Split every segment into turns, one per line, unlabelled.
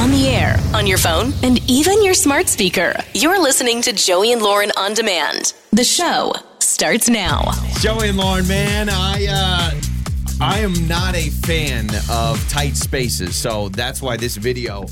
on the air, on your phone, and even your smart speaker. You're listening to Joey and Lauren on demand. The show starts now.
Joey and Lauren, man, I uh I am not a fan of tight spaces, so that's why this video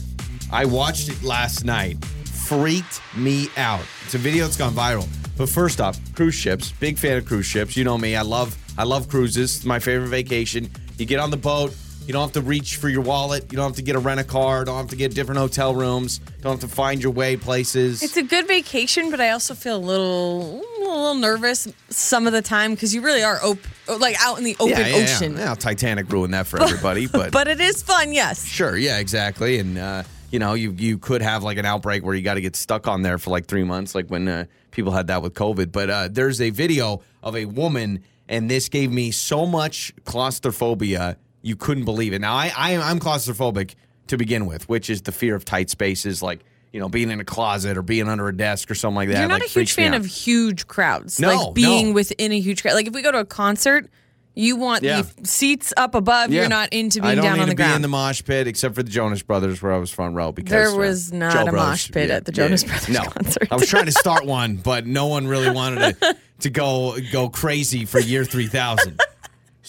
I watched it last night. Freaked me out. It's a video that's gone viral. But first off, cruise ships. Big fan of cruise ships. You know me. I love I love cruises. It's my favorite vacation. You get on the boat, you don't have to reach for your wallet. You don't have to get a rent a car. Don't have to get different hotel rooms. Don't have to find your way places.
It's a good vacation, but I also feel a little, a little nervous some of the time because you really are op- like out in the open
yeah, yeah,
ocean.
Yeah. yeah, Titanic ruined that for everybody, but
But it is fun, yes.
Sure, yeah, exactly. And uh, you know, you you could have like an outbreak where you got to get stuck on there for like three months, like when uh, people had that with COVID. But uh, there's a video of a woman, and this gave me so much claustrophobia, you couldn't believe it. Now, I, I I'm claustrophobic to begin with, which is the fear of tight spaces, like you know, being in a closet or being under a desk or something like that.
You're not
like,
a huge fan of huge crowds,
No,
like being
no.
within a huge crowd. Like if we go to a concert, you want
Yeah.
the seats up above.
Yeah.
You're not into being down on the
to be
ground.
in the mosh pit except for the Jonas Brothers, where I was front row because
There
uh,
was not
Joe
a
Brothers-
mosh pit
yeah,
at the Jonas. Brothers
no.
concert.
I was trying to start one, but no one really wanted to to go go crazy for year three thousand.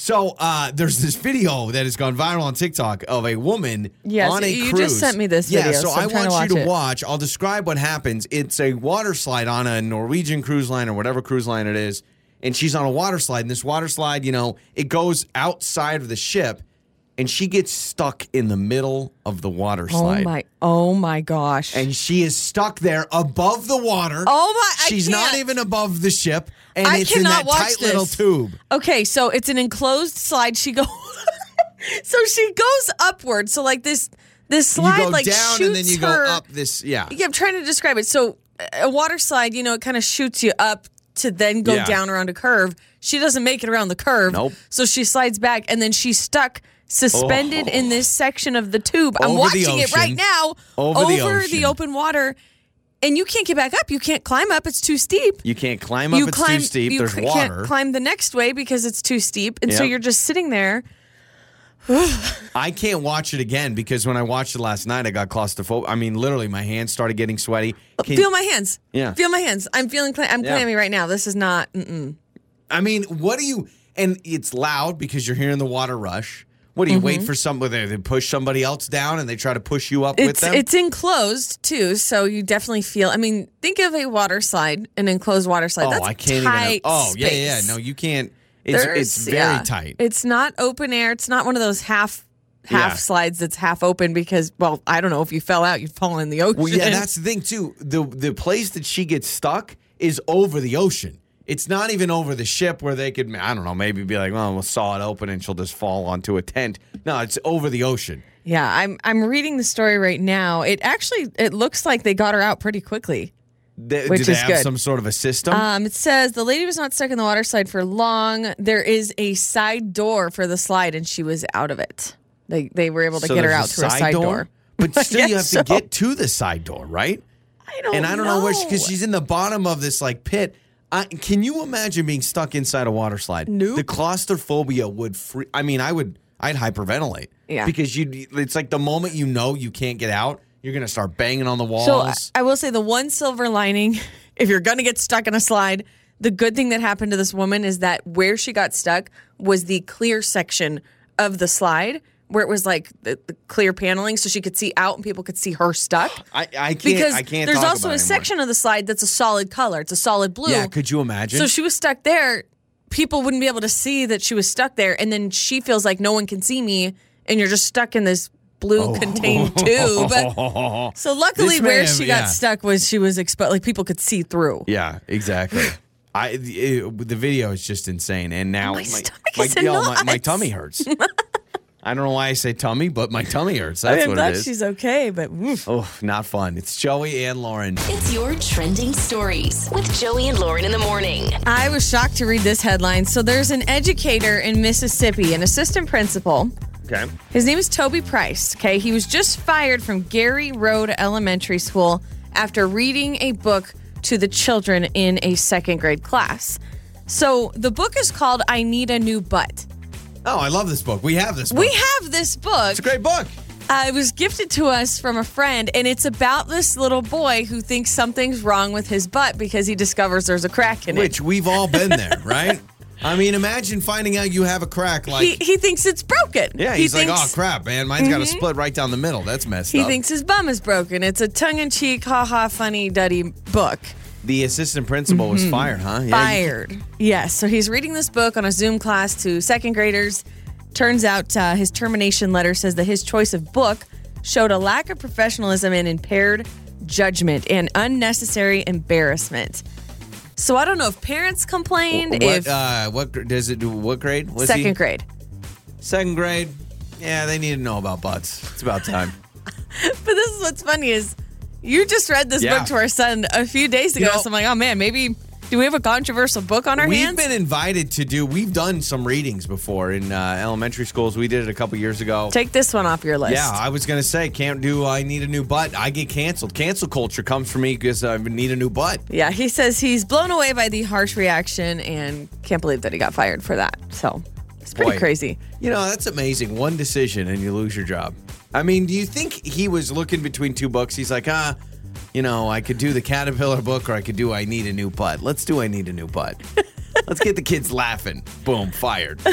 So uh, there's this video that has gone viral on TikTok of a woman
Yes,
on a
you just sent me this
Yeah, so,
so
I want
to
you to
watch it.
watch. I'll describe what happens. It's a water slide on a Norwegian cruise line or whatever cruise line it is, and she's on a water slide. And this water slide, you know, it goes outside of the ship, and she gets stuck in the middle of the water
oh
slide.
my, oh my gosh.
And she is stuck there above the water.
Oh my- I
She's not
can't.
even above the ship, and
I
it's in that tight
this.
little tube.
Okay, so it's an enclosed slide. She go, so she goes upward. So like this, this slide
you go
like
down
shoots
and then you
her.
go up this. Yeah.
Yeah, I'm trying to describe it. So a water slide, you know, it kind of shoots you up to then go
Yeah.
down around a curve. She doesn't make it around the curve.
Nope.
So she slides back and then she's stuck suspended oh. in this section of the tube. I'm
Over
watching it right now
Over the ocean.
open water. And you can't get back up. You can't climb up. It's too steep.
You can't climb up.
you
it's
climb
too steep.
you
There's
c-
water.
can't climb the next way because it's too steep. And so you're just sitting there.
I can't watch it again because when I watched it last night, I got claustrophobic. I mean, literally, my hands started getting sweaty. Uh, Can-
Feel my hands.
Yeah.
Feel my hands. I'm feeling clam- I'm
Yeah.
clammy right now. This is not mm-mm.
I mean, what do you? And it's loud because you're hearing the water rush. What do you
Mm-hmm.
wait for somebody? They push somebody else down and they try to push you up with
It's
them.
it's enclosed too, so you definitely feel. I mean, think of a water slide, an enclosed water slide.
oh,
That's
I can't even. Oh, yeah, yeah. No, you can't. It's, it's very
yeah.
tight.
It's not open air. It's not one of those half half
Yeah.
slides that's half open because, well, I don't know if you fell out, you'd fall in the ocean.
Well, yeah, that's the thing too. The the place that she gets stuck is over the ocean. It's not even over the ship where they could, I don't know, maybe be like, well, we'll saw it open and she'll just fall onto a tent. No, it's over the ocean.
yeah. I'm I'm reading the story right now. It actually it looks like they got her out pretty quickly.
They,
Which
do they
is
have
good.
some sort of a system?
Um, it says the lady was not stuck in the water slide for long. There is a side door for the slide, and she was out of it. They they were able to
So
get her out through a side door.
But still, you have
guess
to get to the side door, right?
I don't
and I don't know, where because
know.
she's in the bottom of this like pit. I, can you imagine being stuck inside a water slide?
Nope.
The claustrophobia would free. I mean, I would. I'd hyperventilate.
Yeah.
Because you, it's like the moment you know you can't get out, you're gonna start banging on the walls.
So I, I will say the one silver lining, if you're gonna get stuck in a slide, the good thing that happened to this woman is that where she got stuck was the clear section of the slide. Where it was like the, the clear paneling, so she could see out and people could see her stuck.
I, I can't.
because
I can't.
there's also a
anymore.
section of the slide that's a solid color. It's a solid blue.
Yeah. Could you imagine?
So she was stuck there. People wouldn't be able to see that she was stuck there. And then she feels like no one can see me. And you're just stuck in this blue oh. contained tube. So luckily,
Oh. This
where
have-
she got
yeah.
stuck was she was exposed. Like people could see through.
Yeah, exactly. I the, it- the video is just insane, and now
My
my
stomach
my,
is in
yo, my, my tummy hurts. I don't know why I say tummy, but my tummy hurts.
I
That's
am
what
glad
it is.
she's okay, but oof.
Oh, not fun. It's Joey and Lauren.
It's your trending stories with Joey and Lauren in the morning.
I was shocked to read this headline. So there's an educator in Mississippi, an assistant principal.
Okay.
His name is Toby Price. Okay, he was just fired from Gary Road Elementary School after reading a book to the children in a second grade class. So the book is called "I Need a New Butt."
Oh, I love this book. We have this book.
We have this book.
it's a great book.
Uh, it was gifted to us from a friend, and it's about this little boy who thinks something's wrong with his butt because he discovers there's a crack in it.
Which we've all been there, right? I mean, imagine finding out you have a crack like.
He, he thinks it's broken.
yeah,
he
he's like,
thinks,
oh crap, man, mine's got a split right down the middle. That's messed
He
up.
thinks his bum is broken. It's a tongue-in-cheek, ha-ha, funny, duddy book.
The assistant principal was fired, huh? Yeah,
Fired. Yes. So he's reading this book on a Zoom class to second graders. Turns out uh, his termination letter says that his choice of book showed a lack of professionalism and impaired judgment and unnecessary embarrassment. So I don't know if parents complained,
What,
if
uh, what gr- does it do? What grade? Was
second
he?
grade.
Second grade. Yeah, they need to know about butts. It's about time.
But this is what's funny is you just read this
Yeah.
book to our son a few days ago.
You know-
so I'm like, oh man, maybe do we have a controversial book on our hands.
We've been invited to do. We've done some readings before in uh, elementary schools. We did it a couple years ago.
Take this one off your list.
Yeah, I was gonna say can't do. I need a new butt. I get canceled. Cancel culture comes for me because I need a new butt.
Yeah, he says he's blown away by the harsh reaction and can't believe that he got fired for that. So it's pretty
Boy.
crazy.
You know that's amazing. One decision and you lose your job. I mean, do you think he was looking between two books? He's like, ah, you know, I could do the caterpillar book or I could do I need a new butt. Let's do I need a new butt. Let's get the kids laughing. Boom, fired.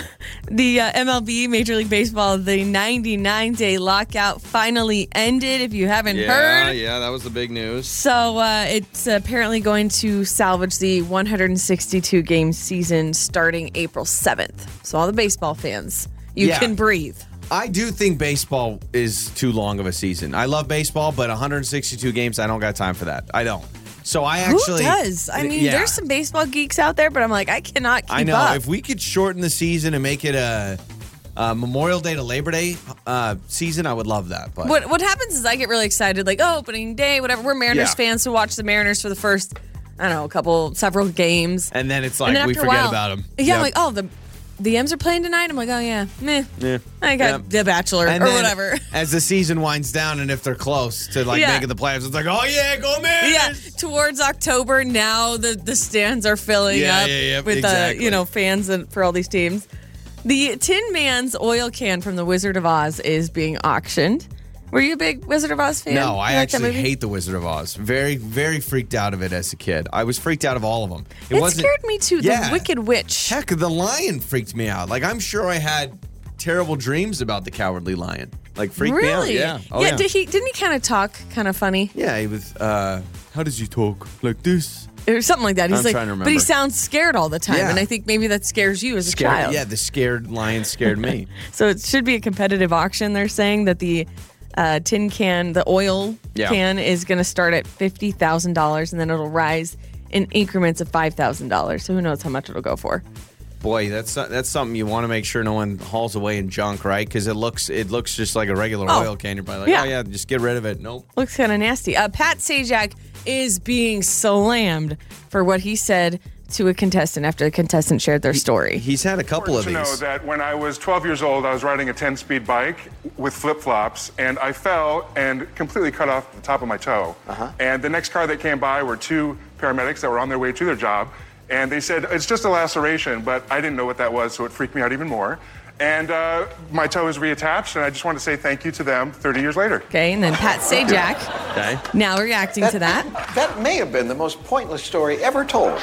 The uh, MLB, Major League Baseball, the 99 day lockout finally ended, if you haven't heard.
yeah, that was the big news.
So uh, it's apparently going to salvage the 162 game season starting April 7th. So, all the baseball fans, you
Yeah.
can breathe.
I do think baseball is too long of a season. I love baseball, but 162 games, I don't got time for that. I don't. So I actually
Who does? I mean,
Yeah.
there's some baseball geeks out there, but I'm like, I cannot keep up.
I know
up.
if we could shorten the season and make it a, Memorial Day to Labor Day uh, season, I would love that. But
What what happens is I get really excited, like oh, opening day, whatever. We're Mariners
Yeah.
fans, so watch the Mariners for the first, I don't know, a couple, several games.
and then it's like
then
we forget
while-
about them.
Yeah, I'm like oh the the M's are playing tonight. I'm like oh yeah, meh.
Yeah.
I got
Yeah.
The Bachelor
And
or whatever.
As the season winds down, and if they're close to like
Yeah.
making the playoffs, it's like, oh yeah, go Mariners!
Yeah, towards October now the the stands are filling
Yeah,
up
yeah,
with
exactly.
uh, you know fans and for all these teams. The Tin Man's oil can from the Wizard of Oz is being auctioned. Were you a big Wizard of Oz fan?
No, I actually hate the Wizard of Oz. Very, very freaked out of it as a kid. I was freaked out of all of them.
It, scared me too.
Yeah.
The Wicked Witch.
Heck, the lion freaked me out. Like I'm sure I had terrible dreams about the cowardly lion. Like freaked me out.
really?
Yeah. Oh,
yeah.
yeah.
Did he? Didn't he kind of talk kind of funny
yeah, he was. Uh, how does he talk? Like this?
or something like that? He's
I'm
like, but he sounds scared all the time,
Yeah.
and I think maybe that scares you as a
Scared.
child.
Yeah, the scared lion scared me.
So it should be a competitive auction. They're saying that the uh, tin can, the oil
Yeah.
can, is going to start at fifty thousand dollars, and then it'll rise in increments of five thousand dollars. So who knows how much it'll go for?
Boy, that's that's something you want to make sure no one hauls away in junk, right? Because it looks it looks just like a regular
Oh.
oil can. You're probably like,
Yeah.
oh yeah, just get rid of it. Nope.
Looks kind of nasty. Uh, Pat Sajak is being slammed for what he said to a contestant after the contestant shared their story.
He's had a couple of
to know that when I was 12 years old, I was riding a 10-speed bike with flip-flops, and I fell and completely cut off the top of my toe. And the next car that came by were two paramedics that were on their way to their job, and they said it's just a laceration, but I didn't know what that was, so it freaked me out even more. And uh, my toe is reattached, and I just want to say thank you to them 30 years later.
Okay, and then Pat Sajak
Okay.
now reacting to that.
That may have been the most pointless story ever told.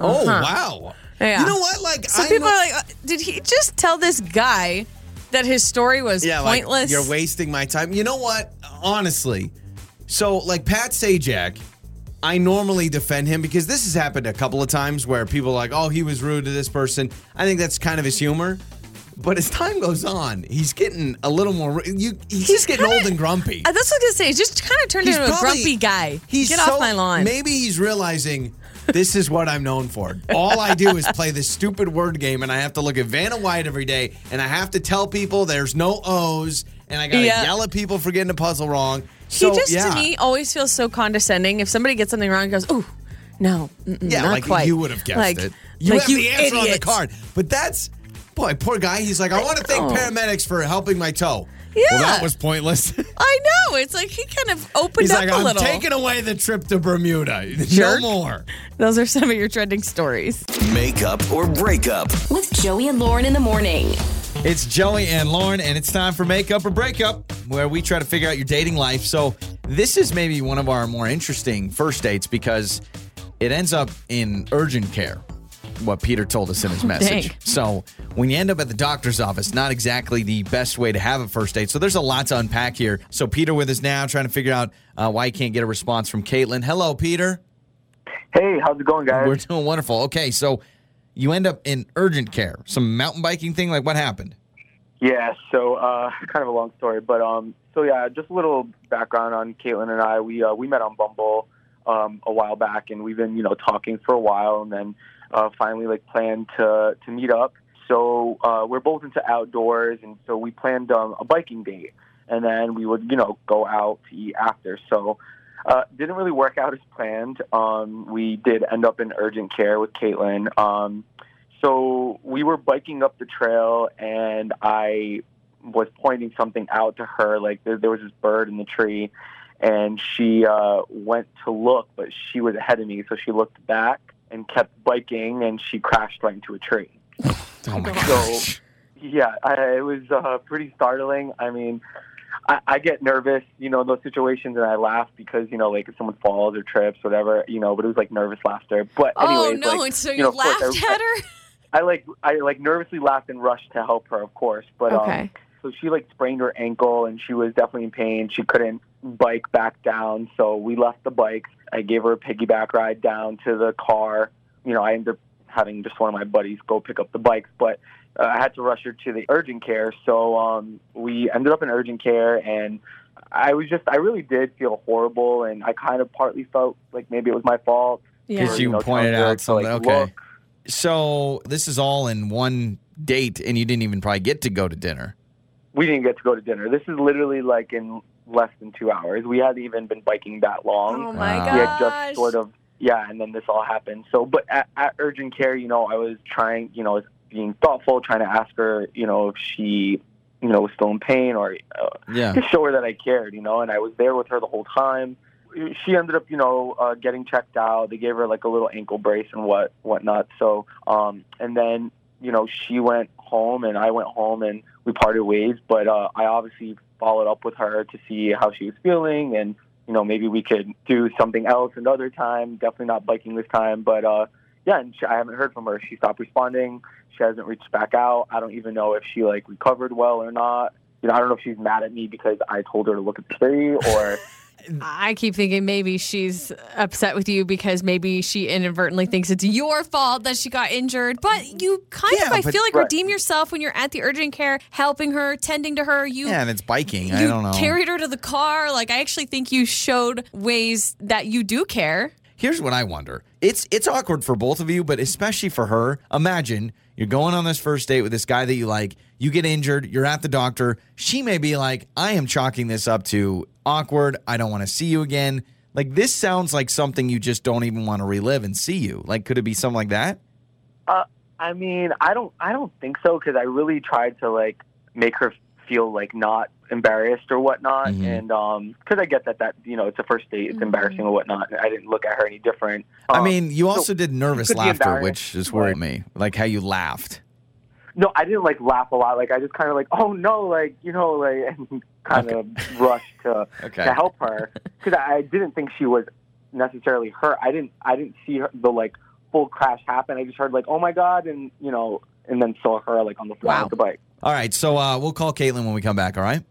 Oh wow.
Yeah.
You know what? Like
Some
I
people
know-
are like, uh, did he just tell this guy that his story was
yeah,
pointless?
like you're wasting my time. You know what? Honestly, so like Pat Sajak, I normally defend him because this has happened a couple of times where people are like, oh, he was rude to this person. I think that's kind of his humor. But as time goes on, he's getting a little more. ru- You, he's, just getting
kinda-
old and grumpy.
Uh, that's what I was gonna say. He's just kind of turned into a
probably-
grumpy guy.
He's
Get
so-
off my lawn.
Maybe he's realizing this is what I'm known for. All I do is play this stupid word game, and I have to look at Vanna White every day, and I have to tell people there's no O's, and I gotta
Yeah.
yell at people for getting a puzzle wrong.
he just
yeah,
to me always feels so condescending. If somebody gets something wrong, he goes, "Ooh, no,
yeah,
not
like
quite."
you would have guessed
like,
it. You
like,
have the answer on the card, but that's boy, poor guy. He's like, I want to thank
oh.
paramedics for helping my toe.
Yeah.
well, that was pointless.
I know. It's like he kind of opened
He's
up
like,
a
I'm
little.
taking away the trip to Bermuda.
Jerk.
No more.
Those are some of your trending stories.
Makeup or breakup.
With Joey and Lauren in the morning.
It's Joey and Lauren, and it's time for Makeup or Breakup, where we try to figure out your dating life. So, this is maybe one of our more interesting first dates because it ends up in urgent care, what Peter told us in his message.
Dang.
So, when you end up at the doctor's office, not exactly the best way to have a first date. So, there's a lot to unpack here. So, Peter with us now, trying to figure out uh, why he can't get a response from Caitlin. Hello, Peter.
Hey, how's it going, guys?
We're doing wonderful. Okay, so you end up in urgent care, some mountain biking thing. Like, what happened?
Yeah, so uh, kind of a long story, but um, so yeah, just a little background on Caitlin and I. We uh, we met on Bumble um, a while back, and we've been you know talking for a while, and then uh, finally like planned to to meet up. So uh, we're both into outdoors, and so we planned um, a biking date, and then we would you know go out to eat after. So uh, didn't really work out as planned. Um, we did end up in urgent care with Caitlin. Um, so we were biking up the trail, and I was pointing something out to her. Like there, there was this bird in the tree, and she uh, went to look, but she was ahead of me, so she looked back and kept biking, and she crashed right into a tree.
Oh my
So, yeah, I, it was uh, pretty startling. I mean, I, I get nervous, you know, in those situations, and I laugh because, you know, like if someone falls or trips, whatever, you know. But it was like nervous laughter. But anyway
oh
anyways,
no!
like,
and so you,
know, of course,
laughed
I,
at her?
I like I like nervously laughed and rushed to help her, of course. But
Okay.
um, so she like sprained her ankle and she was definitely in pain. She couldn't bike back down, so we left the bikes. I gave her a piggyback ride down to the car. You know, I ended up having just one of my buddies go pick up the bikes, but uh, I had to rush her to the urgent care. So um, we ended up in urgent care, and I was just I really did feel horrible, and I kind of partly felt like maybe it was my fault.
Because
for,
you
know,
pointed
telling her
out
to,
something.
like,
okay.
look.
So this is all in one date, and you didn't even probably get to go to dinner.
We didn't get to go to dinner. This is literally like in less than two hours. We hadn't even been biking that long.
Oh my
Wow.
gosh!
we had just sort of yeah, and then this all happened. So, but at, at urgent care, you know, I was trying, you know, being thoughtful, trying to ask her, you know, if she, you know, was still in pain or uh,
Yeah.
to show her that I cared, you know, and I was there with her the whole time. She ended up, you know, uh, getting checked out. They gave her like a little ankle brace and what whatnot. So, um, and then, you know, she went home and I went home and we parted ways. But uh, I obviously followed up with her to see how she was feeling and, you know, maybe we could do something else another time. Definitely not biking this time, but uh, yeah, and she, I haven't heard from her. She stopped responding. She hasn't reached back out. I don't even know if she like recovered well or not. You know, I don't know if she's mad at me because I told her to look at the tree or.
I keep thinking maybe she's upset with you because maybe she inadvertently thinks it's your fault that she got injured. But you kind
Yeah,
of, I feel like,
Right.
redeem yourself when you're at the urgent care, helping her, tending to her. You
Yeah, and it's biking.
you
I don't know.
carried her to the car. Like I actually think you showed ways that you do care.
Here's what I wonder. It's it's awkward for both of you, but especially for her. Imagine you're going on this first date with this guy that you like. You get injured. You're at the doctor. She may be like, "I am chalking this up to awkward. I don't want to see you again." Like this sounds like something you just don't even want to relive and see you. Like, could it be something like that?
Uh, I mean, I don't, I don't think so because I really tried to like make her feel like not embarrassed or whatnot,
Mhm.
and um, because I get that that you know it's a first date, it's embarrassing or whatnot. I didn't look at her any different.
I
Um,
mean, you
so-
also did nervous laughter, which is worried
but-
me. Like how you laughed.
No, I didn't like laugh a lot. Like I just kind of like, oh no, like you know, like and kind of rushed to
Okay.
to help her because I, I didn't think she was necessarily hurt. I didn't, I didn't see her the like full crash happen. I just heard like, oh my god, and you know, and then saw her like on the floor
Wow.
with the bike.
All right, so uh, we'll call Caitlin when we come back. All right.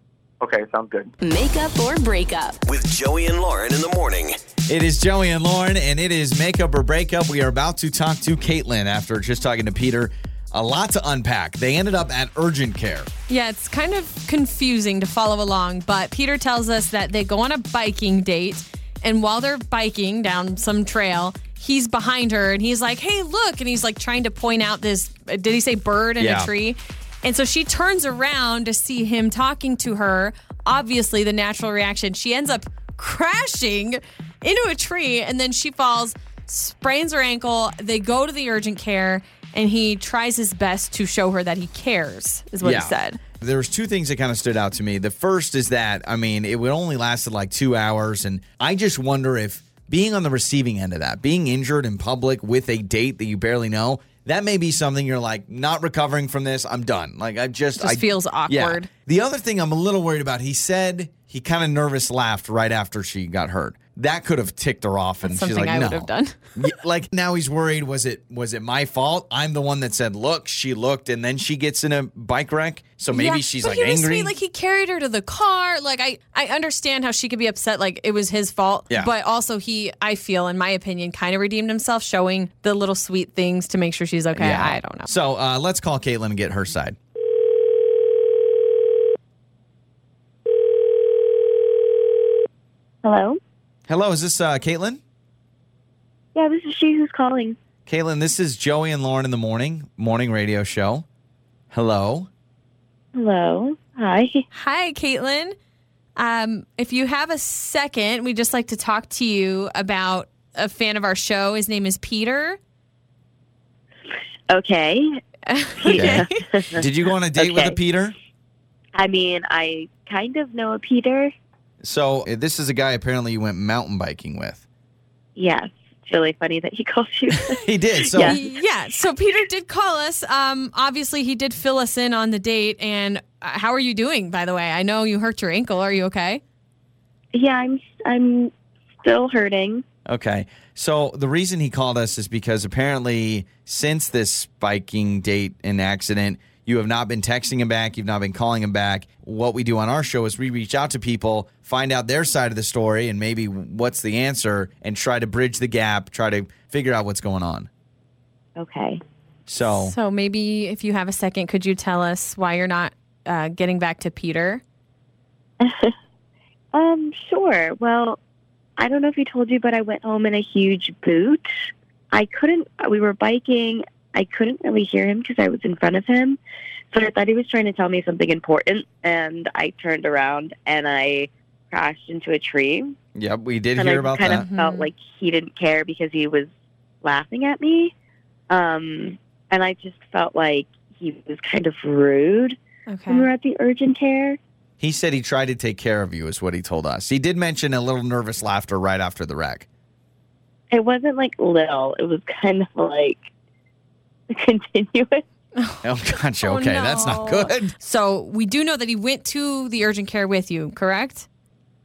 Okay, sounds good.
Makeup or breakup.
With Joey and Lauren in the morning.
It is Joey and Lauren, and it is makeup or breakup. We are about to talk to Caitlin after just talking to Peter. A lot to unpack. They ended up at urgent care.
Yeah, it's kind of confusing to follow along, but Peter tells us that they go on a biking date, and while they're biking down some trail, he's behind her and he's like, "Hey, look!" and he's like trying to point out this. uh, Did he say bird in
Yeah.
a tree? And so she turns around to see him talking to her. Obviously, the natural reaction. She ends up crashing into a tree, and then she falls, sprains her ankle. They go to the urgent care, and he tries his best to show her that he cares. Is what he said.
There was two things that kind of stood out to me. The first is that I mean, it would only lasted like two hours, and I just wonder if being on the receiving end of that, being injured in public with a date that you barely know, that may be something you're like not recovering from this. I'm done. Like I just,
Just
I,
feels
Yeah.
awkward.
The other thing I'm a little worried about. He said he kind of nervous laughed right after she got hurt. That could have ticked her off, and she's
something
like,
I
"No."
would have done.
Like now he's worried. Was it was it my fault? I'm the one that said, "Look." She looked, and then she gets in a bike wreck. So maybe
Yeah,
she's
but
like
he was
angry.
sweet. Like he carried her to the car. Like I, I understand how she could be upset. Like it was his fault.
Yeah.
But also he, I feel, in my opinion, kind of redeemed himself, showing the little sweet things to make sure she's okay.
Yeah.
I don't know.
So uh, let's call Caitlin and get her side.
Hello?
Hello, is this uh, Caitlin?
Yeah, this is she who's calling.
Caitlin, this is Joey and Lauren in the morning morning radio show. Hello.
Hello. Hi.
Hi, Caitlin. Um, if you have a second, we'd just like to talk to you about a fan of our show. His name is Peter.
Okay.
Okay. Did you go on a date with a Peter?
I mean, I kind of know a Peter.
So uh, this is a guy apparently you went mountain biking with.
Yes. It's really funny that he called you.
He did. So
Yeah.
yeah. So Peter did call us. Um, obviously, he did fill us in on the date. And uh, how are you doing, by the way? I know you hurt your ankle. Are you okay?
yeah, I'm I'm still hurting.
Okay. So the reason he called us is because apparently since this biking date and accident, you have not been texting him back, you've not been calling him back. What we do on our show is we reach out to people, find out their side of the story and maybe what's the answer and try to bridge the gap, try to figure out what's going on.
Okay.
So,
So maybe if you have a second, could you tell us why you're not uh, getting back to Peter?
Um, sure. Well, I don't know if he told you, but I went home in a huge boot. I couldn't, we were biking. I couldn't really hear him because I was in front of him. So I thought he was trying to tell me something important. And I turned around and I crashed into a tree.
yep, we did
and
hear
I
about
kind
that.
Kind of felt like he didn't care because he was laughing at me. Um, and I just felt like he was kind of rude
Okay.
when we were at the urgent care.
He said he tried to take care of you, is what he told us. He did mention a little nervous laughter right after the wreck.
It wasn't like little. It was kind of like continuous.
Oh, gotcha.
Oh,
Okay, that's not good.
So we do know that he went to the urgent care with you, correct?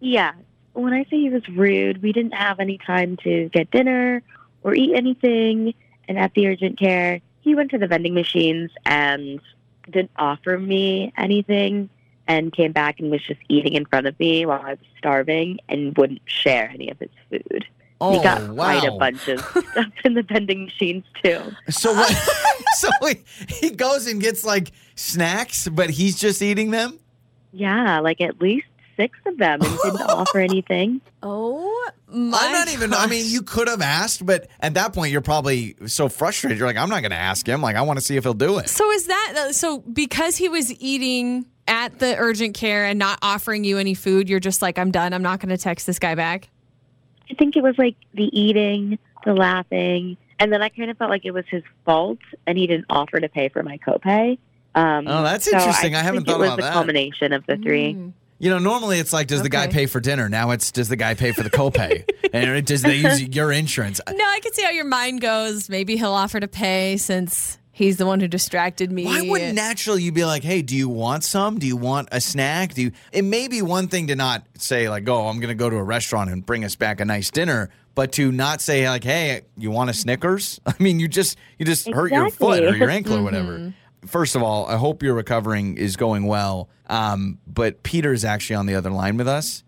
Yeah. When I say he was rude, we didn't have any time to get dinner or eat anything. And at the urgent care, he went to the vending machines and didn't offer me anything and came back and was just eating in front of me while I was starving and wouldn't share any of his food.
Oh,
he got
wow.
quite a bunch of stuff in the vending machines, too.
So what? so he, he goes and gets like snacks, but he's just eating them.
Yeah, like at least six of them and didn't offer anything.
Oh my!
I'm not even. I mean, you could have asked, but at that point, you're probably so frustrated. You're like, I'm not going to ask him. Like, I want to see if he'll do it.
So is that uh, so? Because he was eating at the urgent care and not offering you any food, you're just like, I'm done. I'm not going to text this guy back.
I think it was like the eating, the laughing, and then I kind of felt like it was his fault, and he didn't offer to pay for my copay. Um,
Oh, that's
so
interesting. I
just
haven't
think
thought
it
about
was
that.
a combination of the three.
Mm.
You know, normally it's like, does the guy pay for dinner? Now it's does the guy pay for the copay? and does they use your insurance?
No, I can see how your mind goes. Maybe he'll offer to pay since he's the one who distracted me.
Why wouldn't naturally you be like, hey, do you want some? Do you want a snack? Do you? It may be one thing to not say like, oh, I'm going to go to a restaurant and bring us back a nice dinner, but to not say like, hey, you want a Snickers? I mean, you just you just hurt your foot or your ankle or whatever. First of all, I hope your recovering is going well. Um, but Peter is actually on the other line with us.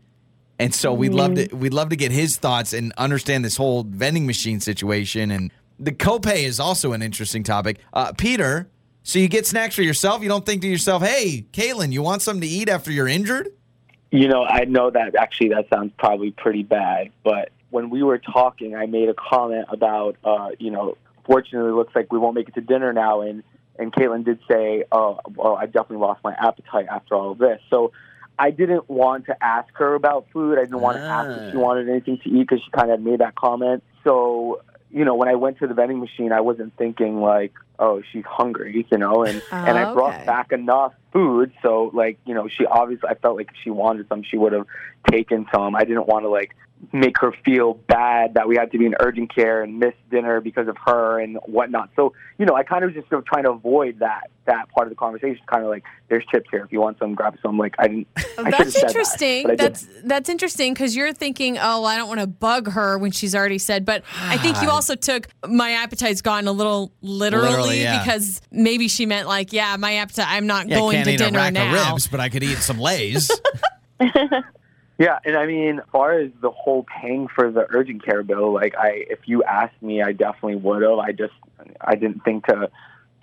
And so we'd love to we'd love to get his thoughts and understand this whole vending machine situation. And the copay is also an interesting topic. Uh, Peter, so you get snacks for yourself. You don't think to yourself, "Hey, Caitlin, you want something to eat after you're injured?"
You know, I know that actually that sounds probably pretty bad, but when we were talking, I made a comment about, uh, you know, fortunately, it looks like we won't make it to dinner now, and and Caitlin did say, oh, well, I definitely lost my appetite after all of this, so. I didn't want to ask her about food. I didn't want to ask if she
Ah.
wanted anything to eat because she kind of made that comment. So, you know, when I went to the vending machine, I wasn't thinking like, oh, she's hungry, you know, and and I
Oh,
brought
okay.
back enough food. So like, you know, she obviously I felt like if she wanted some, she would have taken some. I didn't want to like make her feel bad that we had to be in urgent care and miss dinner because of her and whatnot. So, you know, I kind of was just sort of trying to avoid that that part of the conversation. Kind of like, there's chips here. If you want some, grab some. Like I didn't. Oh, I should've
Oh, That's
said that,
interesting.
didn't.
that's that's interesting because you're thinking, oh, I don't want to bug her when she's already said. But I think you also took my appetite's gone a little literally,
Literally, yeah.
because maybe she meant like, yeah, my appetite. I'm not
Yeah,
going
can't
to
eat a
dinner
rack
now.
of ribs, but I could eat some Lay's.
Yeah, and I mean, as far as the whole paying for the urgent care bill, like I, if you asked me, I definitely would have. I just, I didn't think to,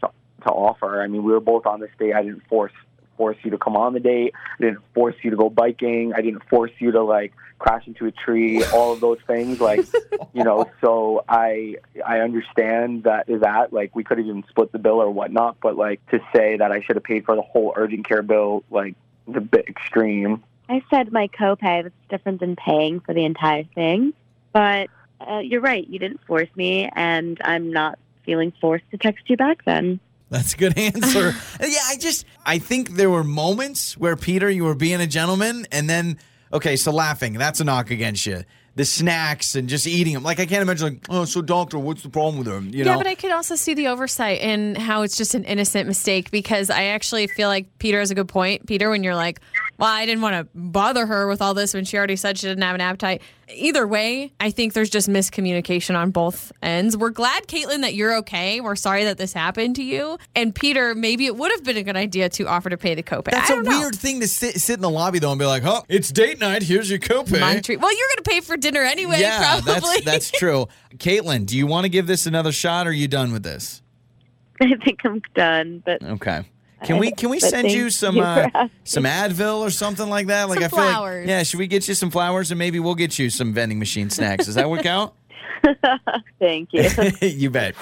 to, to offer. I mean, we were both on this date. I didn't force force you to come on the date. I didn't force you to go biking. I didn't force you to like crash into a tree. All of those things, like you know. So I, I understand that is that like we could have even split the bill or whatnot. But like to say that I should have paid for the whole urgent care bill, like the bit extreme.
I said my copay was different than paying for the entire thing. But uh, you're right. You didn't force me, and I'm not feeling forced to text you back then.
That's a good answer. yeah, I just I think there were moments where Peter, you were being a gentleman, and then okay, so laughing, that's a knock against you. The snacks and just eating them. Like I can't imagine like, oh, so doctor, what's the problem with them? You
yeah, but I could also see the oversight and how it's just an innocent mistake because I actually feel like Peter has a good point. Peter, when you're like, well, I didn't want to bother her with all this when she already said she didn't have an appetite. Either way, I think there's just miscommunication on both ends. We're glad, Caitlin, that you're okay. We're sorry that this happened to you. And Peter, maybe it would have been a good idea to offer to pay the copay.
That's
I
a
don't know.
weird thing to sit, sit in the lobby though and be like, "Oh, it's date night. Here's your copay."
My treat. Well, you're going to pay for dinner anyway,
yeah,
probably.
that's that's true. Caitlin, do you want to give this another shot? or Are you done with this?
I think I'm done. But
Okay. Can we can we
But
send you some
you
uh, some Advil or something like that? Like
Some
I feel like yeah, should we get you some flowers and maybe we'll get you some vending machine snacks? Does that work out?
thank you.
you bet.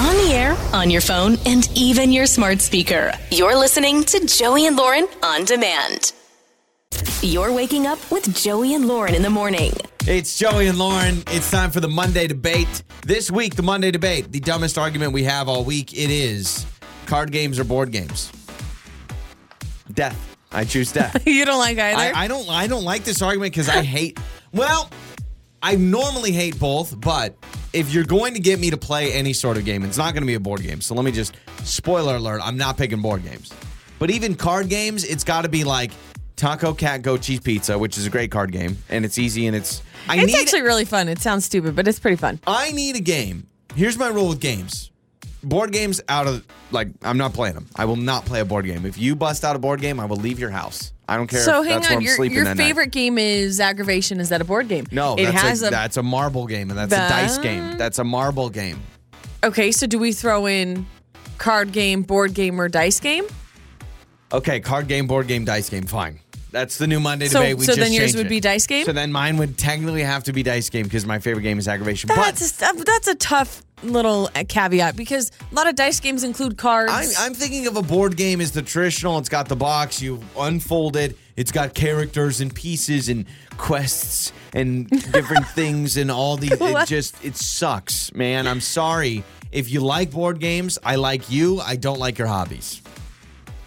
On the air, on your phone, and even your smart speaker. You're listening to Joey and Lauren on demand. You're waking up with Joey and Lauren in the morning.
It's Joey and Lauren. It's time for the Monday debate. This week, the Monday debate, the dumbest argument we have all week, it is card games or board games. Death. I choose death.
you don't like either.
I, I don't I don't like this argument because I hate well, I normally hate both, but if you're going to get me to play any sort of game, it's not going to be a board game. So let me just spoiler alert, I'm not picking board games. But even card games, it's got to be like Taco Cat Go Cheese Pizza, which is a great card game, and it's easy and it's I
it's
need
actually really fun. It sounds stupid, but it's pretty fun.
I need a game. Here's my rule with games. Board games out of like I'm not playing them. I will not play a board game. If you bust out a board game, I will leave your house. I don't care.
So
if
hang
that's where
on, your, your
that night.
favorite game is aggravation. Is that a board game?
No,
it
that's
has
a,
a.
that's a marble game, and that's a dice game. That's a marble game.
okay, so do we throw in card game, board game, or dice game?
Okay, card game, board game, dice game. Fine. That's the new Monday
So-
debate. We
so
just
then yours would
it.
be dice game?
So then mine would technically have to be dice game because my favorite game is aggravation.
That's a, that's a tough little uh, caveat because a lot of dice games include cards.
I'm, I'm thinking of a board game as the traditional. It's got the box, you unfold it, it's got characters and pieces and quests and different things and all these. It just, it sucks, man. I'm sorry. If you like board games, I like you. I don't like your hobbies.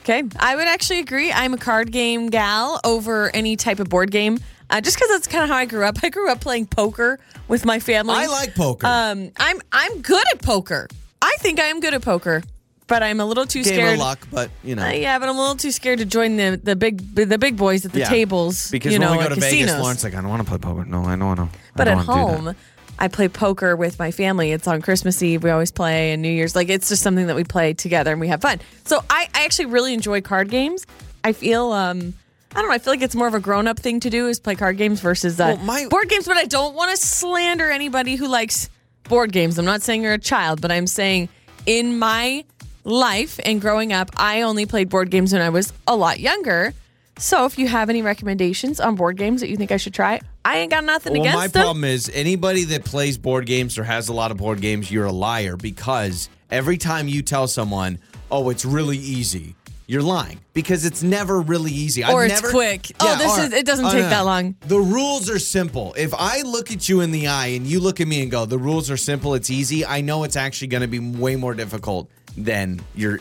Okay, I would actually agree. I'm a card game gal over any type of board game, uh, just because that's kind of how I grew up. I grew up playing poker with my family.
I like poker.
Um, I'm I'm good at poker. I think I am good at poker, but I'm a little too
Game
scared.
of luck, but you know.
Uh, yeah, but I'm a little too scared to join the the big the big boys at the
Yeah.
tables.
Because
you know,
when we go
at
to
casinos.
Vegas, Lauren's like, I don't want to play poker. No, I don't want to.
But at
don't wanna do that."
home, I play poker with my family. It's on Christmas Eve. We always play and New Year's. Like it's just something that we play together and we have fun. So I, I actually really enjoy card games. I feel um I don't know. I feel like it's more of a grown up thing to do is play card games versus uh,
Well, my-
board games. But I don't want to slander anybody who likes board games. I'm not saying you're a child, but I'm saying in my life and growing up, I only played board games when I was a lot younger. So if you have any recommendations on board games that you think I should try, I ain't got nothing
Well,
against
my
them.
problem is anybody that plays board games or has a lot of board games, you're a liar because every time you tell someone, "Oh, it's really easy," you're lying because it's never really easy.
Or
I've
it's
never-
quick. Oh, this
or-
is- it doesn't
oh,
take that long.
The rules are simple. If I look at you in the eye and you look at me and go, "The rules are simple. It's easy," I know it's actually going to be way more difficult than you're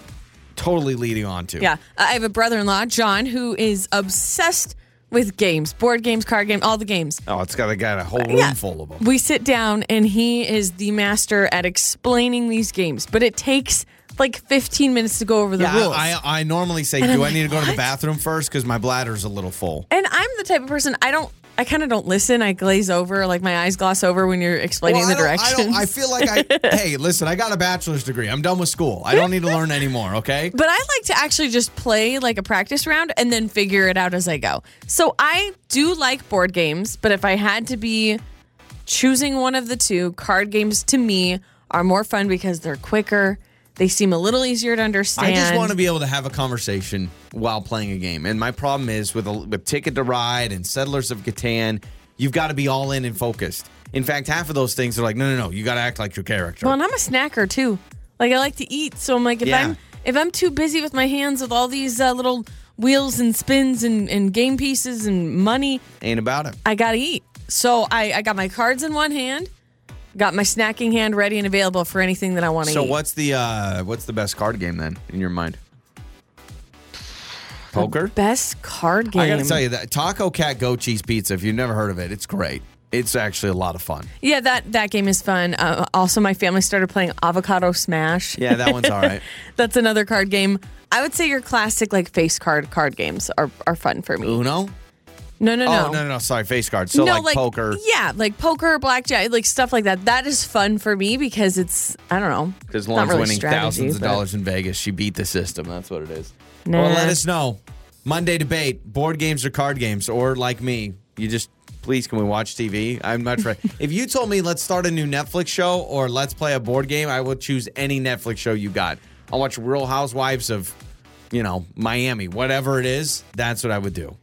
totally leading on to.
Yeah. I have a brother in law, John, who is obsessed with games, board games, card game, all the games.
Oh, it's got, a- got a whole uh, room
Yeah.
full of them.
We sit down and he is the master at explaining these games, but it takes like 15 minutes to go over the
Yeah,
rules.
I, I, I normally say,
And
do
I'm
I
like,
need to go to the bathroom first? Because my bladder's a little full.
and I'm the type of person I don't I kind of don't listen. I glaze over, like my eyes gloss over when you're explaining
Well,
the directions.
I, I feel like I, hey, listen, I got a bachelor's degree. I'm done with school. I don't need to learn anymore, okay?
But I like to actually just play like a practice round and then figure it out as I go. So I do like board games, but if I had to be choosing one of the two, card games to me are more fun because they're quicker. They seem a little easier to understand.
I just want to be able to have a conversation while playing a game. And my problem is with a, with Ticket to Ride and Settlers of Catan, you've got to be all in and focused. In fact, half of those things are like, no, no, no, you got to act like your character.
Well, and I'm a snacker too. Like I like to eat, so I'm like if
Yeah.
I'm if I'm too busy with my hands with all these uh, little wheels and spins and, and game pieces and money,
Ain't about it.
I gotta eat. So I, I got my cards in one hand, got my snacking hand ready and available for anything that I want to
So
eat.
what's the uh what's the best card game then in your mind? Poker?
Best card game.
I gotta tell you that Taco Cat Go Cheese Pizza, if you've never heard of it, it's great. It's actually a lot of fun.
Yeah, that that game is fun. Uh, also, my family started playing Avocado Smash.
Yeah, that one's all right.
That's another card game. I would say your classic like face card card games are, are fun for me.
Uno?
No, no, no.
Oh, no, no, no. Sorry, face cards. So like, poker.
Yeah, like poker, blackjack, like stuff like that. That is fun for me because it's I don't know.
Because Lauren's
really
winning
strategy,
thousands of dollars in Vegas. She beat the system. That's what it is.
Nah.
Well, let us know. Monday debate: board games or card games, or like me, you just please can we watch TV? I'm much right. if you told me let's start a new Netflix show or let's play a board game, I would choose any Netflix show you got. I'll watch Real Housewives of, you know, Miami, whatever it is. That's what I would do.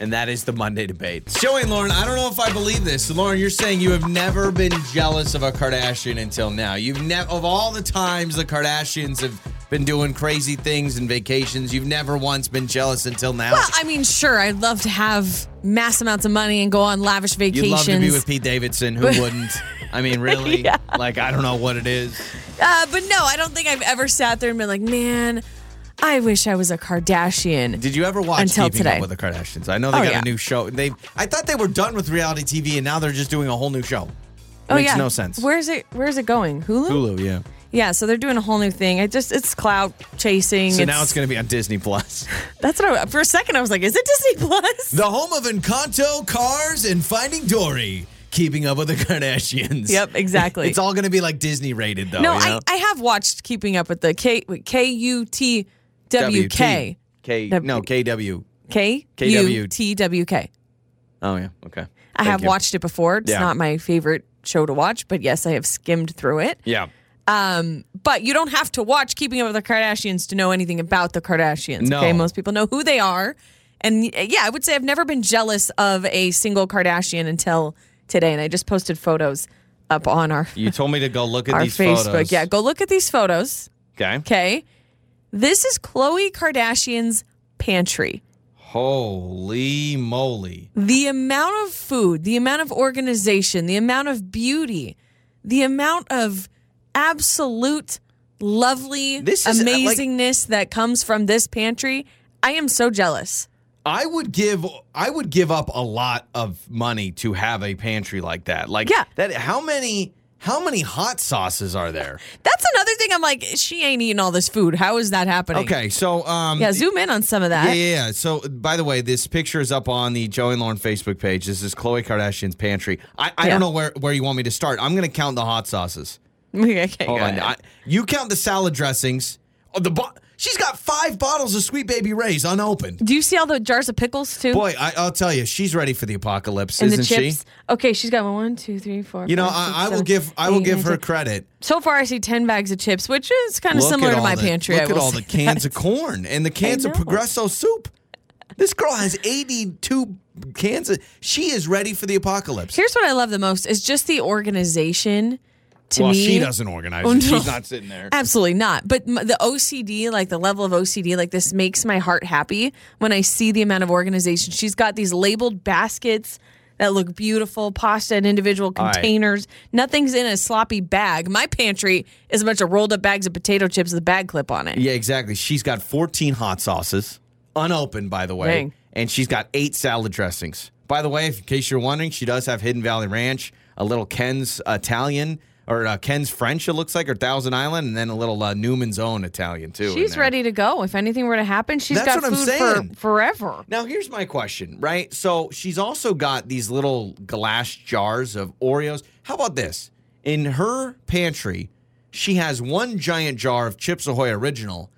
And that is the Monday debate. Joey and Lauren, I don't know if I believe this. So Lauren, you're saying you have never been jealous of a Kardashian until now. You've never, of all the times the Kardashians have been doing crazy things and vacations, you've never once been jealous until now.
Well, I mean, sure, I'd love to have mass amounts of money and go on lavish vacations.
You'd love to be with Pete Davidson. Who wouldn't? I mean, really?
Yeah.
Like, I don't know what it is.
uh, but no, I don't think I've ever sat there and been like, man, I wish I was a Kardashian.
Did you ever watch
Until
Keeping
today.
Up with the Kardashians? I know they
Oh,
got
yeah.
a new show. They, I thought they were done with reality TV, and now they're just doing a whole new show.
oh
Makes
yeah,
no sense.
Where's it? Where's it going? Hulu.
Hulu, yeah.
Yeah, so they're doing a whole new thing. It just it's clout chasing.
So now it's going to be on Disney Plus.
That's what I, for a second I was like, is it Disney Plus?
The home of Encanto, Cars, and Finding Dory. Keeping up with the Kardashians.
Yep, exactly.
It's all going to be like Disney rated, though.
no,
you
I. I have watched Keeping Up with the K K U T W K
K.
W-
No, KW.
K U T W K.
Oh, yeah. Okay.
I
Thank
have
you.
watched it before. It's
Yeah.
not my favorite show to watch, but yes, I have skimmed through it.
Yeah.
Um, but you don't have to watch Keeping Up with the Kardashians to know anything about the Kardashians.
No.
Okay, most people know who they are, and yeah, I would say I've never been jealous of a single Kardashian until today, and I just posted photos up on our
You told me to go look at
our
these
Facebook.
photos.
Yeah, go look at these photos.
Okay.
Okay, this is Khloe Kardashian's pantry.
Holy moly.
the amount of food, the amount of organization, the amount of beauty, the amount of absolute lovely
This is, uh, like-
amazingness that comes from this pantry, I am so jealous.
I would give I would give up a lot of money to have a pantry like that. Like
Yeah.
that how many how many hot sauces are there?
That's another thing. I'm like, she ain't eating all this food. How is that happening?
Okay, so um
Yeah, zoom in on some of that.
Yeah, yeah, yeah. So, by the way, this picture is up on the Joey and Lauren Facebook page. This is Khloe Kardashian's pantry. I, I
Yeah.
don't know where, where you want me to start. I'm going to count the hot sauces.
okay, okay,
Hold on. I, you count the salad dressings. Oh, the bo- She's got five bottles of Sweet Baby Ray's unopened.
Do you see all the jars of pickles too?
Boy, I, I'll tell you, she's ready for the apocalypse,
and
isn't
the chips.
she?
Okay, she's got one, two, three, four.
You know,
five, six,
I, I will
seven,
give I will
eight,
give
nine,
her
10.
credit.
So far, I see ten bags of chips, which is kind of
Look
similar to my
the-
pantry.
Look
I
at all the cans
that.
of corn and the cans of. Progresso soup. This girl has 82 cans. Of, she is ready for the apocalypse.
Here's what I love the most is just the organization. To
well,
me,
she doesn't organize
Oh,
it.
no.
She's not sitting there.
Absolutely not. But the OCD, like the level of OCD, like this makes my heart happy when I see the amount of organization. She's got these labeled baskets that look beautiful, pasta in individual
All right.
containers. Nothing's in a sloppy bag. My pantry is a bunch of rolled up bags of potato chips with a bag clip on it.
Yeah, exactly. She's got 14 hot sauces, unopened, by the way.
Dang.
And she's got eight salad dressings. By the way, in case you're wondering, she does have Hidden Valley Ranch, a little Ken's Italian, or uh, Ken's French, it looks like, or Thousand Island, and then a little uh, Newman's Own Italian, too.
She's ready to go. If anything were to happen, she's
That's
got
what I'm
food
saying.
for forever.
Now, here's my question, right? So she's also got these little glass jars of Oreos. How about this? In her pantry, she has one giant jar of Chips Ahoy Original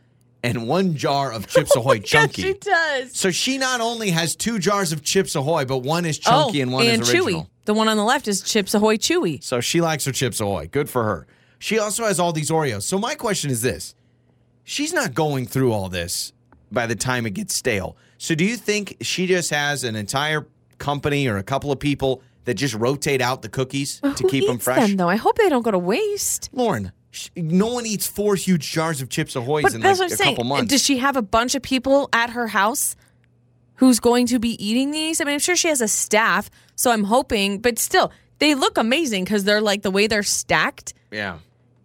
and one jar of Chips Ahoy Chunky.
Yes, she does.
So she not only has two jars of Chips Ahoy, but one is chunky
oh,
and one
and
is original.
chewy. The one on the left is Chips Ahoy Chewy.
So she likes her Chips Ahoy. Good for her. She also has all these Oreos. So my question is this: She's not going through all this by the time it gets stale. So do you think she just has an entire company or a couple of people that just rotate out the cookies to keep them fresh?
Them, though, I hope they don't go to waste.
Lauren, sh- no one eats four huge jars of Chips Ahoy's
But
in
that's
like
what
a
I'm saying.
couple months.
Does she have a bunch of people at her house who's going to be eating these? I mean, I'm sure she has a staff, so I'm hoping, but still, they look amazing because they're like the way they're stacked.
yeah.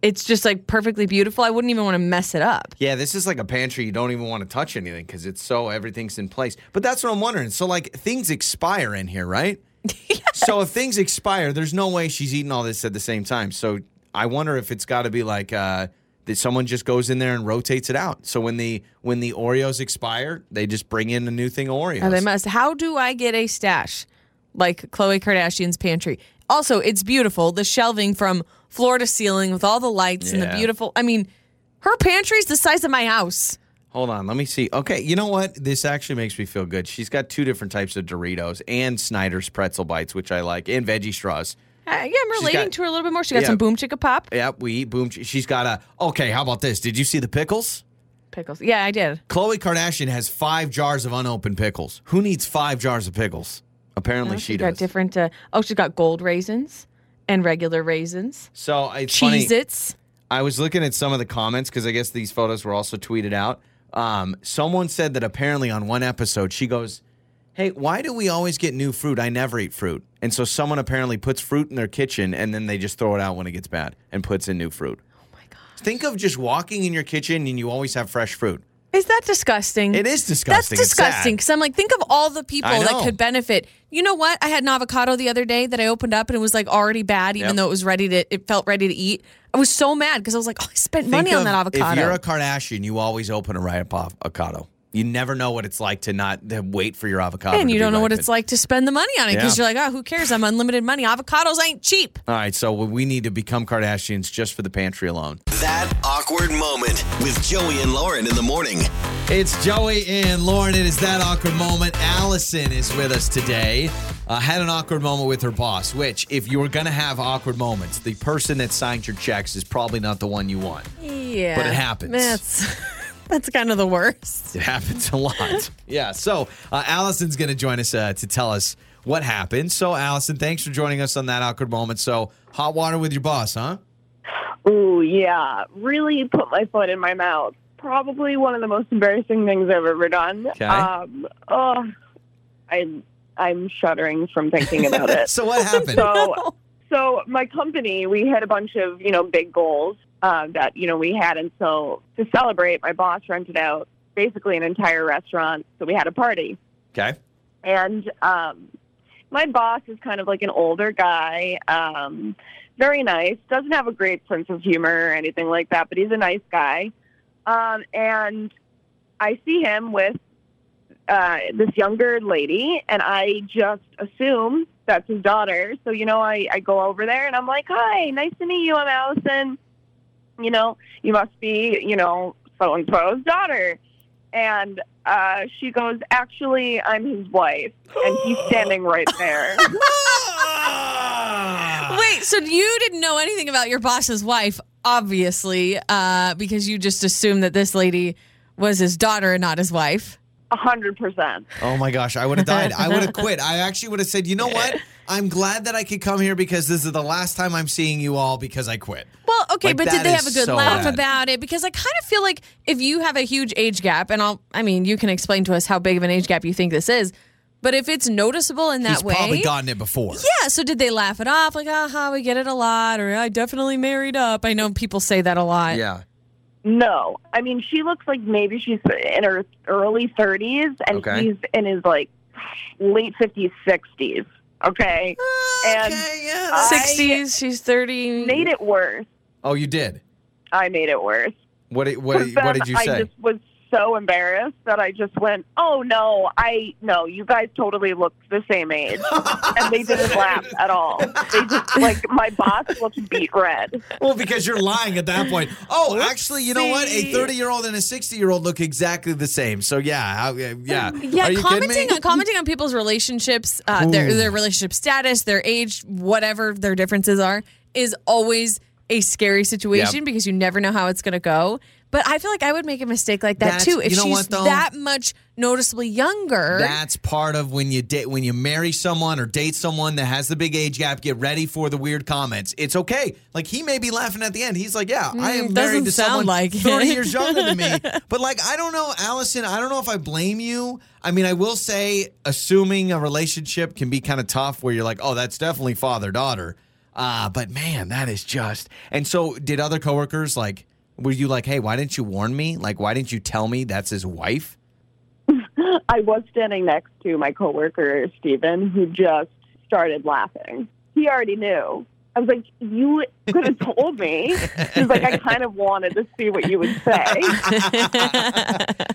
It's just like perfectly beautiful. I wouldn't even want to mess it up.
Yeah, this is like a pantry. You don't even want to touch anything because it's so everything's in place. But that's what I'm wondering. So like things expire in here, right? So if things expire, there's no way she's eating all this at the same time. So I wonder if it's got to be like uh, that someone just goes in there and rotates it out. So when the when the Oreos expire, they just bring in a new thing of Oreos.
Oh, they must. How do I get a stash like Khloe Kardashian's pantry? Also, it's beautiful. The shelving from floor to ceiling with all the lights and the beautiful. I mean, her pantry's the size of my house.
Hold on, let me see. Okay, you know what? This actually makes me feel good. She's got two different types of Doritos and Snyder's pretzel bites, which I like, and veggie straws.
Uh, yeah, I'm relating
got-
to her a little bit more. She got
Yeah.
some Boom Chicka Pop
Yep, we eat boom. She's got a. Okay, how about this? Did you see the pickles?
pickles. Yeah, I did.
Khloe Kardashian has five jars of unopened pickles. Who needs five jars of pickles? Apparently, she
she's
does.
got different. Uh, oh, she's got gold raisins and regular raisins,
so it's funny.
Cheez Its.
I was looking at some of the comments because I guess these photos were also tweeted out. Um, someone said that apparently on one episode she goes, "Hey, why do we always get new fruit? I never eat fruit." And so someone apparently puts fruit in their kitchen and then they just throw it out when it gets bad and puts in new fruit. Oh my god! Think of just walking in your kitchen and you always have fresh fruit.
Is that disgusting?
It is disgusting.
That's disgusting. Because I'm like, think of all the people that could benefit. You know what? I had an avocado the other day that I opened up and it was like already bad, even
Yep.
though it was ready to. It felt ready to eat. I was so mad because I was like, oh, I spent money
Think
on that avocado.
If you're a Kardashian, you always open a ripe avocado. You never know what it's like to not to wait for your avocado.
and you don't know what it's like to spend the money on it because
Yeah.
you're like, oh, who cares? I'm unlimited money. Avocados ain't cheap.
All right, so we need to become Kardashians just for the pantry alone.
That awkward moment with Joey and Lauren in the morning.
It's Joey and Lauren. It is that awkward moment. Allison is with us today. Uh, had an awkward moment with her boss, which, if you were going to have awkward moments, the person that signed your checks is probably not the one you want.
Yeah,
But it happens.
That's that's kind of the worst.
It happens a lot. yeah. So uh, Allison's going to join us uh, to tell us what happened. So, Allison, thanks for joining us on that awkward moment. So, hot water with your boss, huh?
Ooh, yeah. Really put my foot in my mouth. Probably one of the most embarrassing things I've ever done.
Okay.
Um, oh, I, I'm shuddering from thinking about it.
So, what happened?
So, so my company, we had a bunch of you know big goals uh, that you know we had, and so to celebrate, my boss rented out basically an entire restaurant. So we had a party,
okay.
and um, my boss is kind of like an older guy, um, very nice. Doesn't have a great sense of humor or anything like that, but he's a nice guy. Um, and I see him with uh, this younger lady, and I just assume that's his daughter. So you know, I I go over there and I'm like, "Hi, nice to meet you. I'm Allison. You know, you must be, you know, so and so's daughter." And uh, she goes, "Actually, I'm his wife," and he's standing right there.
Wait, so you didn't know anything about your boss's wife, obviously, uh, because you just assumed that this lady was his daughter and not his wife.
A hundred percent.
Oh my gosh, I would have died. I would have quit. I actually would have said, you know what? I'm glad that I could come here because this is the last time I'm seeing you all because I quit.
Well, okay,
Like,
but did they have a good
so
laugh
bad.
about it? Because I kind of feel like if you have a huge age gap, and I'll, I mean, you can explain to us how big of an age gap you think this is, But if it's noticeable in that way,
He's
way,
probably gotten it before.
yeah. So did they laugh it off? Like, aha, we get it a lot, or I definitely married up. I know people say that a lot.
Yeah.
No, I mean she looks like maybe she's in her early 30s, and
Okay.
he's in his like late 50s, 60s. Okay, ah, and I
Sixties. She's thirty.
made it worse.
Oh, you did.
I made it worse.
What did what, what did you
I
say?
just was so embarrassed that I just went, "Oh no, I no, you guys totally look the same age," and they didn't laugh at all. They just like my boss looked beet red.
Well, because you're lying at that point. Oh, actually, you know what? A 30 year old and a 60 year old look exactly the same. So yeah, how- yeah.
Yeah,
Are you
commenting on commenting on people's relationships, uh, their their relationship status, their age, whatever their differences are, is always a scary situation
Yep.
because you never know how it's going to go. But I feel like I would make a mistake like that
That's-
too if
you know
she's
what, though?
that much noticeably younger.
That's part of when you date when you marry someone or date someone that has the big age gap. Get ready for the weird comments. It's okay. Like he may be laughing at the end. He's like, "Yeah, I am
Mm,
married to someone
like it.
thirty years younger than me." But like, I don't know, Allison. I don't know if I blame you. I mean, I will say, assuming a relationship can be kind of tough, where you're like, "Oh, that's definitely father daughter." Uh, but man, that is just. And so, did other coworkers like? Were you like, "Hey, why didn't you warn me? Like, why didn't you tell me that's his wife?"
I was standing next to my coworker Steven, who just started laughing. He already knew. I was like, "You could have told me." He's like, "I kind of wanted to see what you would say."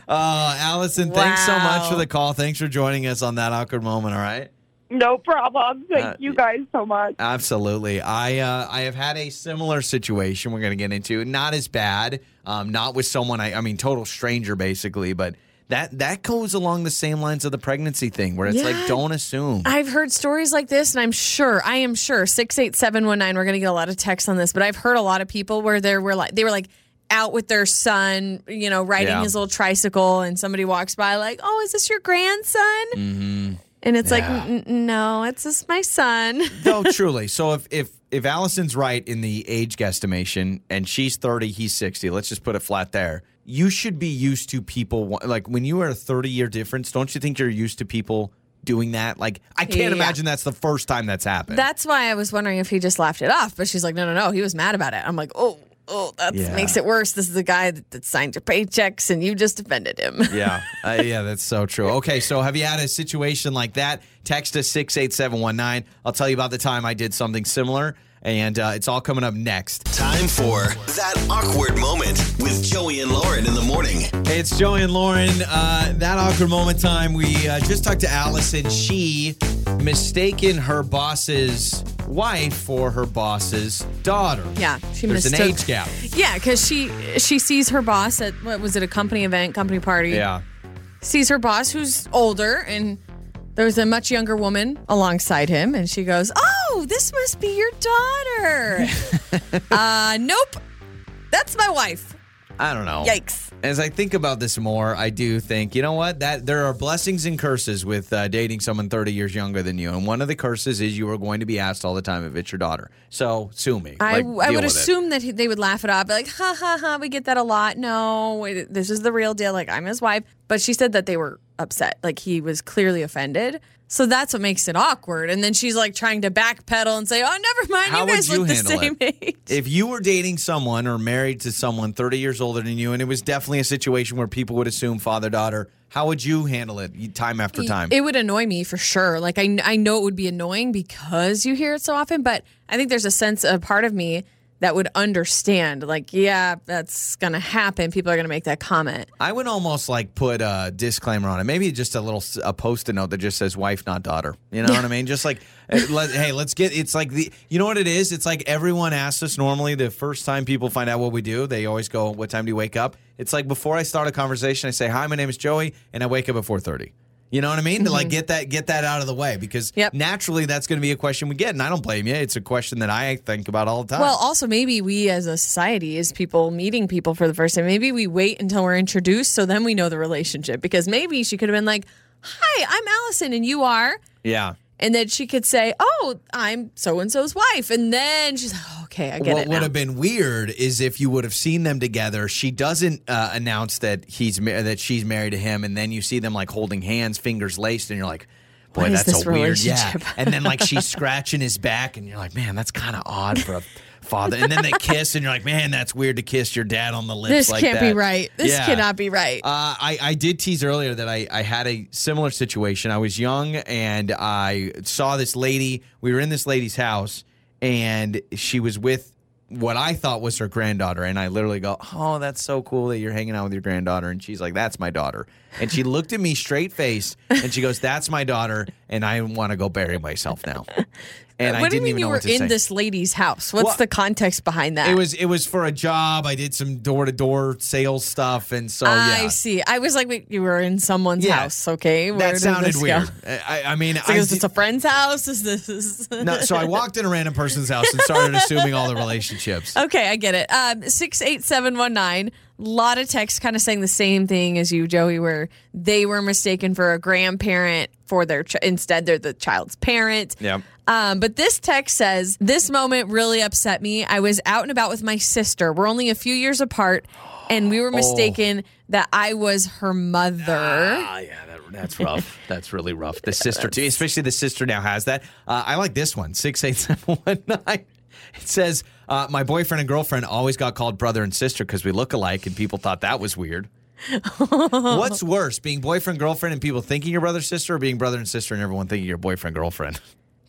Uh, Allison, thanks so much for the call. Thanks for joining us on that awkward moment. All right.
No problem. Thank
Uh,
you guys so much.
Absolutely. I uh, I have had a similar situation we're going to get into. Not as bad, um, not with someone, I, I mean, total stranger basically, but that, that goes along the same lines of the pregnancy thing where it's
Yeah.
like, don't assume.
I've heard stories like this, and I'm sure, I am sure, six eight seven one nine. We're gonna get a lot of texts on this, but I've heard a lot of people where they were like, they were like out with their son, you know, riding
Yeah.
his little tricycle, and somebody walks by like, "Oh, is this your grandson?"
mm-hmm.
And it's like,
Yeah.
"N- n- "No, it's just my son."
no, truly. So if, if, if Allison's right in the age guesstimation and she's 30, he's 60, let's just put it flat there. You should be used to people, like when you are a 30 year difference, don't you think you're used to people doing that? Like, I can't
Yeah.
imagine that's the first time that's happened.
That's why I was wondering if he just laughed it off, but she's like, "No, no, no, he was mad about it." I'm like, "Oh." Oh, that
Yeah.
makes it worse. This is the guy that, that signed your paychecks, and you just offended him.
yeah. Uh, yeah, that's so true. Okay, so have you had a situation like that? Text us 68719. I'll tell you about the time I did something similar, and uh, it's all coming up next.
Time for that awkward moment with Joey and Lauren in the morning.
Hey, it's Joey and Lauren. Uh, that awkward moment time. We uh, just talked to Allison. She mistaken her boss's wife for her boss's daughter.
Yeah, she
There's an age gap.
Yeah, because she she sees her boss at what was it a company event, company party.
Yeah.
sees her boss who's older, and there's a much younger woman alongside him, and she goes, "Oh, this must be your daughter." uh, nope, that's my wife.
I don't know.
Yikes.
As I think about this more, I do think, you know what? That there are blessings and curses with uh, dating someone 30 years younger than you. And one of the curses is you are going to be asked all the time if it's your daughter. So sue me.
I,
Like,
I would
with it.
assume that he- they would laugh it off, like, ha ha ha, we get that a lot. No, this is the real deal. Like, I'm his wife. But she said that they were upset. Like, he was clearly offended. So that's what makes it awkward. And then she's like trying to backpedal and say, oh, never mind.
How
you guys
would you
look the same
it?
age.
If you were dating someone or married to someone 30 years older than you, and it was definitely a situation where people would assume father daughter, how would you handle it time after time?
It would annoy me for sure. Like I, I know it would be annoying because you hear it so often, but I think there's a sense, a part of me that would understand. Like, yeah, that's gonna happen. People are gonna make that comment.
I would almost like put a disclaimer on it. Maybe just a little a post-it note that just says "wife, not daughter." You know what I mean? Just like, eh, hey, let's get. It's like the. You know what it is? It's like everyone asks us normally the first time people find out what we do. They always go, "What time do you wake up?" It's like before I start a conversation, I say, "Hi, my name is Joey, and I wake up at 4.30. You know what I mean? To like mm-hmm. get that get that out of the way because naturally that's going to be a question we get, and I don't blame you. It's a question that I think about all the time.
Well, also maybe we as a society, as people meeting people for the first time, maybe we wait until we're introduced, so then we know the relationship. Because maybe she could have been like, "Hi, I'm Allison, and you are,"
yeah.
And then she could say, "Oh, I'm so and so's wife," and then she's like, "Okay, I get
what
it."
What
would
have been weird is if you would have seen them together. She doesn't uh, announce that he's ma- that she's married to him, and then you see them like holding hands, fingers laced, and you're like, Boy, that's a weird, yeah. And then like she's scratching his back, and you're like, man, that's kind of odd for a father. And then they kiss, and you're like, man, that's weird to kiss your dad on the lips.
This
like
can't be right. This
Yeah.
cannot be right.
Uh, I, I did tease earlier that I, I had a similar situation. I was young and I saw this lady. We were in this lady's house and she was with what I thought was her granddaughter. And I literally go, Oh, that's so cool that you're hanging out with your granddaughter. And she's like, That's my daughter. And she looked at me straight faced and she goes, That's my daughter. And I want to go bury myself now. And I
what do you mean you were in this lady's house? What's
Well,
the context behind that?
It was it was for a job. I did some door to door sales stuff, and so yeah.
I
yeah,
see. I was like, wait, you were in someone's
Yeah.
house, okay? Where
that sounded weird. I, I mean,
like,
I
is this a friend's house? Is this?
no, so I walked in a random person's house and started assuming all the relationships.
Okay, I get it. Um, six eight seven one nine. A lot of texts kind of saying the same thing as you, Joey, where they were mistaken for a grandparent for their ch- instead they're the child's parent.
Yep.
Um, but this text says this moment really upset me. I was out and about with my sister. We're only a few years apart, and we were mistaken that I was her mother.
Ah, yeah, that, that's rough. That's really rough. The sister, too, especially the sister now has that. Uh, I like this one six eight seven one nine. It says, uh, My boyfriend and girlfriend always got called brother and sister because we look alike, and people thought that was weird. What's worse, being boyfriend, girlfriend, and people thinking you're brother, sister, or being brother and sister and everyone thinking you're boyfriend, girlfriend?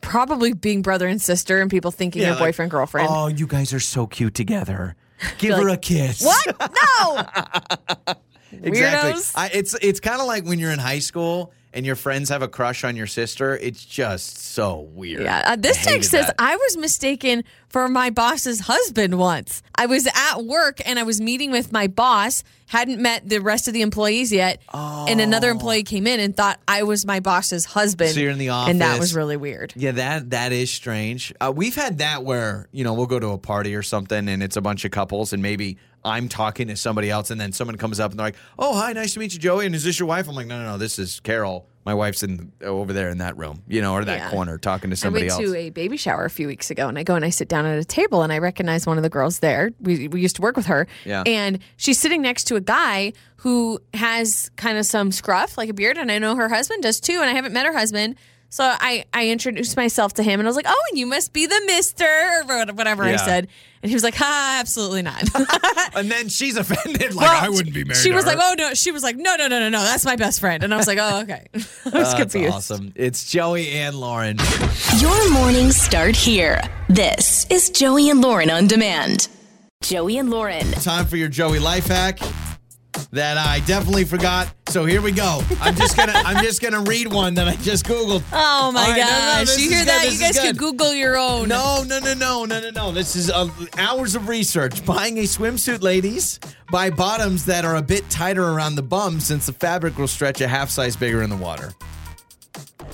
Probably being brother and sister, and people thinking
Yeah,
you're
like,
boyfriend girlfriend.
Oh, you guys are so cute together. Give her
like,
a kiss.
What? No.
Exactly.
Weirdos.
I, it's it's kind of like when you're in high school and your friends have a crush on your sister. It's just so weird.
Yeah. Uh, this
hated
text says
that.
I was mistaken for my boss's husband once. I was at work and I was meeting with my boss, hadn't met the rest of the employees yet, and another employee came in and thought I was my boss's husband.
So you're in the office.
And that was really weird.
Yeah, that that is strange. Uh, we've had that where you know we'll go to a party or something, and it's a bunch of couples, and maybe I'm talking to somebody else, and then someone comes up and they're like, "Oh, hi, nice to meet you, Joey." And is this your wife? I'm like, "No, no, no, this is Carol. My wife's in over there in that room, you know, or that
Yeah.
corner talking to somebody else.
I went
else."
to a baby shower a few weeks ago, and I go and I sit down at a table, and I recognize one of the girls there. We, we used to work with her,
Yeah.
and she's sitting next to a guy who has kind of some scruff, like a beard, and I know her husband does too, and I haven't met her husband. So I, I introduced myself to him, and I was like, "Oh, and you must be the Mister," or whatever I said, and he was like, "Ha, absolutely not."
and then she's offended, like
Well,
I wouldn't be married.
She
to
was
her.
like, "Oh no," she was like, "No, no, no, no, no, that's my best friend," and I was like, "Oh, okay." I was
That's
confused.
awesome. It's Joey and Lauren.
Your mornings start here. This is Joey and Lauren on demand. Joey and Lauren.
Time for your Joey life hack that I definitely forgot. So here we go. I'm just gonna I'm just gonna read one that I just googled.
Oh my
right, no, no,
gosh! you hear that? You guys can. Google your own.
No, no, no, no, no, no, no. This is uh, hours of research. Buying a swimsuit, ladies. Buy bottoms that are a bit tighter around the bum since the fabric will stretch a half size bigger in the water.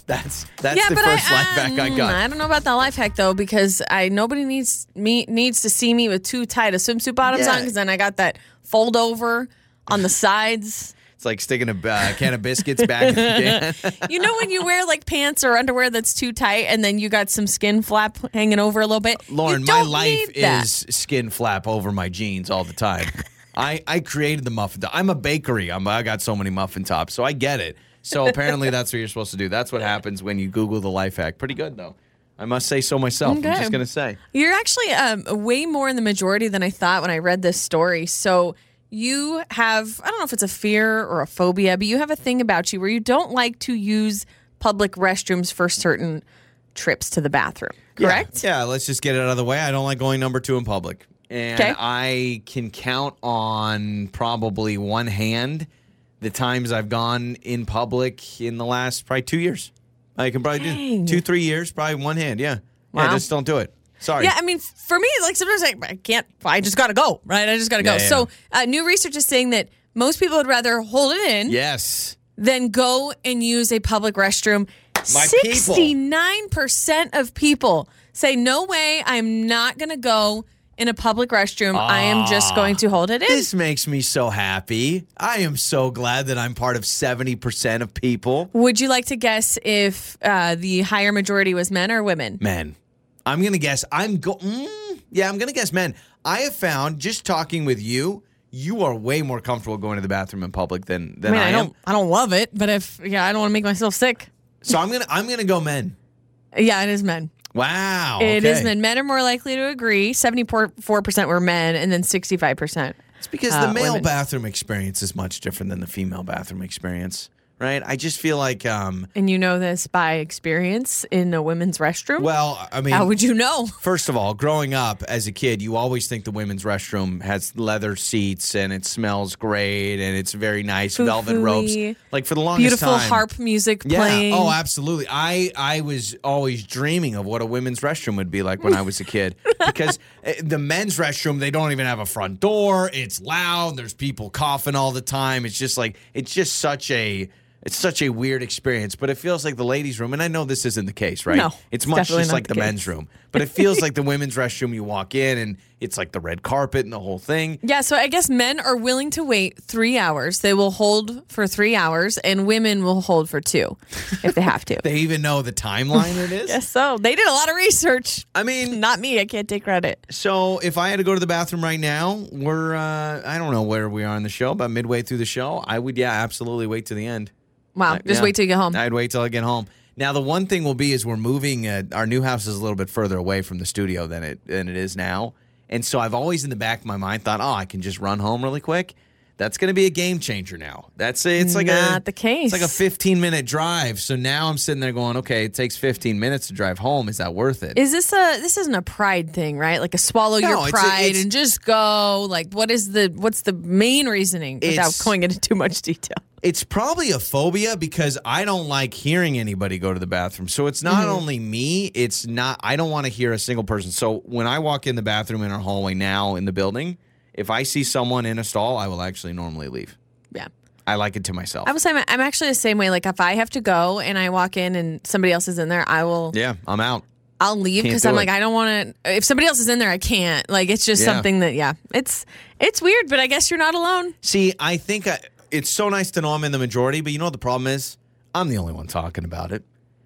That's that's
yeah,
the
but
first
I,
life hack I
mm,
got.
I don't know about that life hack though because I nobody needs me needs to see me with too tight of swimsuit bottoms
Yeah.
on because then I got that fold over on the sides.
It's like sticking a uh, can of biscuits back in the can.
you know when you wear like pants or underwear that's too tight and then you got some skin flap hanging over a little bit.
Lauren, my life is skin flap over my jeans all the time. I, I created the muffin top. I'm a bakery. I'm, I got so many muffin tops, so I get it. So apparently that's what you're supposed to do. That's what happens when you Google the life hack. Pretty good though. I must say so myself. I'm just gonna say.
You're actually um, way more in the majority than I thought when I read this story. So you have, I don't know if it's a fear or a phobia, but you have a thing about you where you don't like to use public restrooms for certain trips to the bathroom. Correct?
Yeah, yeah, let's just get it out of the way. I don't like going number two in public. And
Okay.
I can count on probably one hand the times I've gone in public in the last probably two years. I can probably
Dang.
do two, three years, probably one hand. Yeah. Yeah,
Wow.
just don't do it. Sorry.
Yeah, I mean, for me, like sometimes I, I can't, I just got to go, right? I just got to go.
Yeah, yeah.
So, uh, new research is saying that most people would rather hold it in
Yes.
than go and use a public restroom.
My people.
69% of people say, no way, I'm not going to go in a public restroom. I am just going to hold it in.
This makes me so happy. I am so glad that I'm part of 70% of people.
Would you like to guess if uh, the higher majority was men or women?
Men. I'm going to guess. I'm go. Mm, yeah, I'm going to guess men. I have found just talking with you, you are way more comfortable going to the bathroom in public than
I
than
mean,
I,
I,
am.
don't, I don't love it, but if yeah, I don't want to make myself sick.
So I'm gonna I'm gonna go men.
Yeah, it is men.
Wow.
It is
okay.
men. Men are more likely to agree. 74% were men, and then 65%.
It's because
uh,
the male
women.
bathroom experience is much different than the female bathroom experience, right? I just feel like, um,
And you know this by experience in a women's restroom?
well, I mean,
How would you know?
First of all, growing up as a kid, you always think the women's restroom has leather seats and it smells great and it's very nice velvet ropes.
Foo-foo-y,
Like for the longest time.
Beautiful
time.
harp music
Yeah.
playing.
Oh, absolutely. I I was always dreaming of what a women's restroom would be like when I was a kid because eh, the men's restroom they don't even have a front door. It's loud. There's people coughing all the time. It's just like it's just such a it's such a weird experience, but it feels like the ladies' room, and I know this isn't the case, right?
No,
it's much just like the,
the
men's room, but it feels like the women's restroom. You walk in, and it's like the red carpet and the whole thing.
Yeah, so I guess men are willing to wait three hours. They will hold for three hours, and women will hold for two if they have to.
They even know the timeline it is.
Yes, so they did a lot of research.
I mean,
Not me. I can't take credit.
So if I had to go to the bathroom right now, we're uh, I don't know where we are in the show, but midway through the show, I would yeah absolutely wait to the end.
Wow,
Uh,
just
yeah.
wait till you get home.
I'd wait till I get home. Now the one thing will be is we're moving. Uh, our new house is a little bit further away from the studio than it than it is now, and so I've always in the back of my mind thought, oh, I can just run home really quick. That's going to be a game changer now. That's a, it's like a
Not the case.
It's like a 15 minute drive. So now I'm sitting there going, okay, it takes 15 minutes to drive home. Is that worth it?
Is this a this isn't a pride thing, right? Like a swallow
No,
your
it's a-
pride
it's-
and just go. Like what is the what's the main reasoning without going into too much detail?
It's probably a phobia because I don't like hearing anybody go to the bathroom. So it's not
Mm-hmm.
only me, it's not, I don't want to hear a single person. So when I walk in the bathroom in our hallway now in the building, if I see someone in a stall, I will actually normally leave.
Yeah.
I like it to myself.
I was saying I'm actually the same way. Like if I have to go and I walk in and somebody else is in there, I will
yeah, I'm out.
I'll leave because I'm
it.
like I don't want to. If somebody else is in there, I can't. Like it's just
Yeah.
something that yeah, it's it's weird, but I guess you're not alone.
See, I think I, it's so nice to know I'm in the majority, but you know what the problem is? I'm the only one talking about it.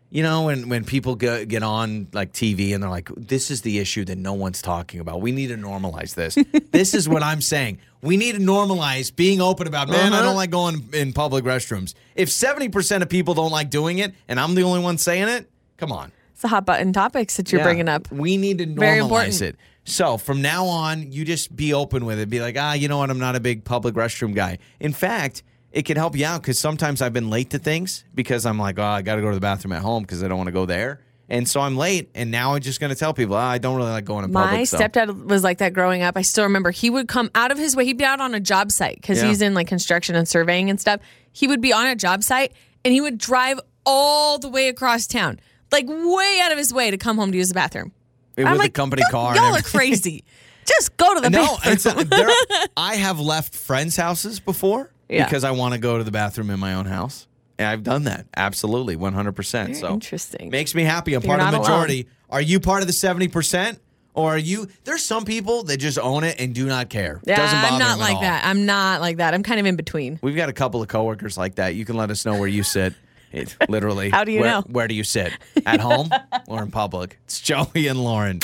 You know, when, when people get, get on like TV and they're like, this is the issue that no one's talking about. We need to normalize this. this is what I'm saying. We need to normalize being open about, man, I
Uh-huh.
don't like going in public restrooms. If 70% of people don't like doing it and I'm the only one saying it, come on.
It's the hot button topics that you're
Yeah.
bringing up.
We need to normalize it. So from now on, you just be open with it. Be like, ah, you know what? I'm not a big public restroom guy. In fact, it can help you out because sometimes I've been late to things because I'm like, oh, I got to go to the bathroom at home because I don't want to go there. And so I'm late, and now I'm just going to tell people, ah, I don't really like going to public.
My
so.
stepdad was like that growing up. I still remember he would come out of his way. He'd be out on a job site because
Yeah.
he's in like construction and surveying and stuff. He would be on a job site and he would drive all the way across town, like way out of his way to come home to use the bathroom.
With
I'm
the
like,
company car
Y'all are crazy. Just go to the
no,
bathroom.
there, I have left friends' houses before
Yeah.
because I want to go to the bathroom in my own house. And I've done that. Absolutely. 100%.
Very
so
interesting.
Makes me happy. I'm
You're
part of the
not alone.
majority. Are you part of the 70%? Or are you? There's some people that just own it and do not care.
yeah,
Doesn't bother
I'm not like
all.
that. I'm not like that. I'm kind of in between.
We've got a couple of coworkers like that. You can let us know where you sit. It, literally.
How do you
where,
know?
Where do you sit? At home or in public? It's Joey and Lauren.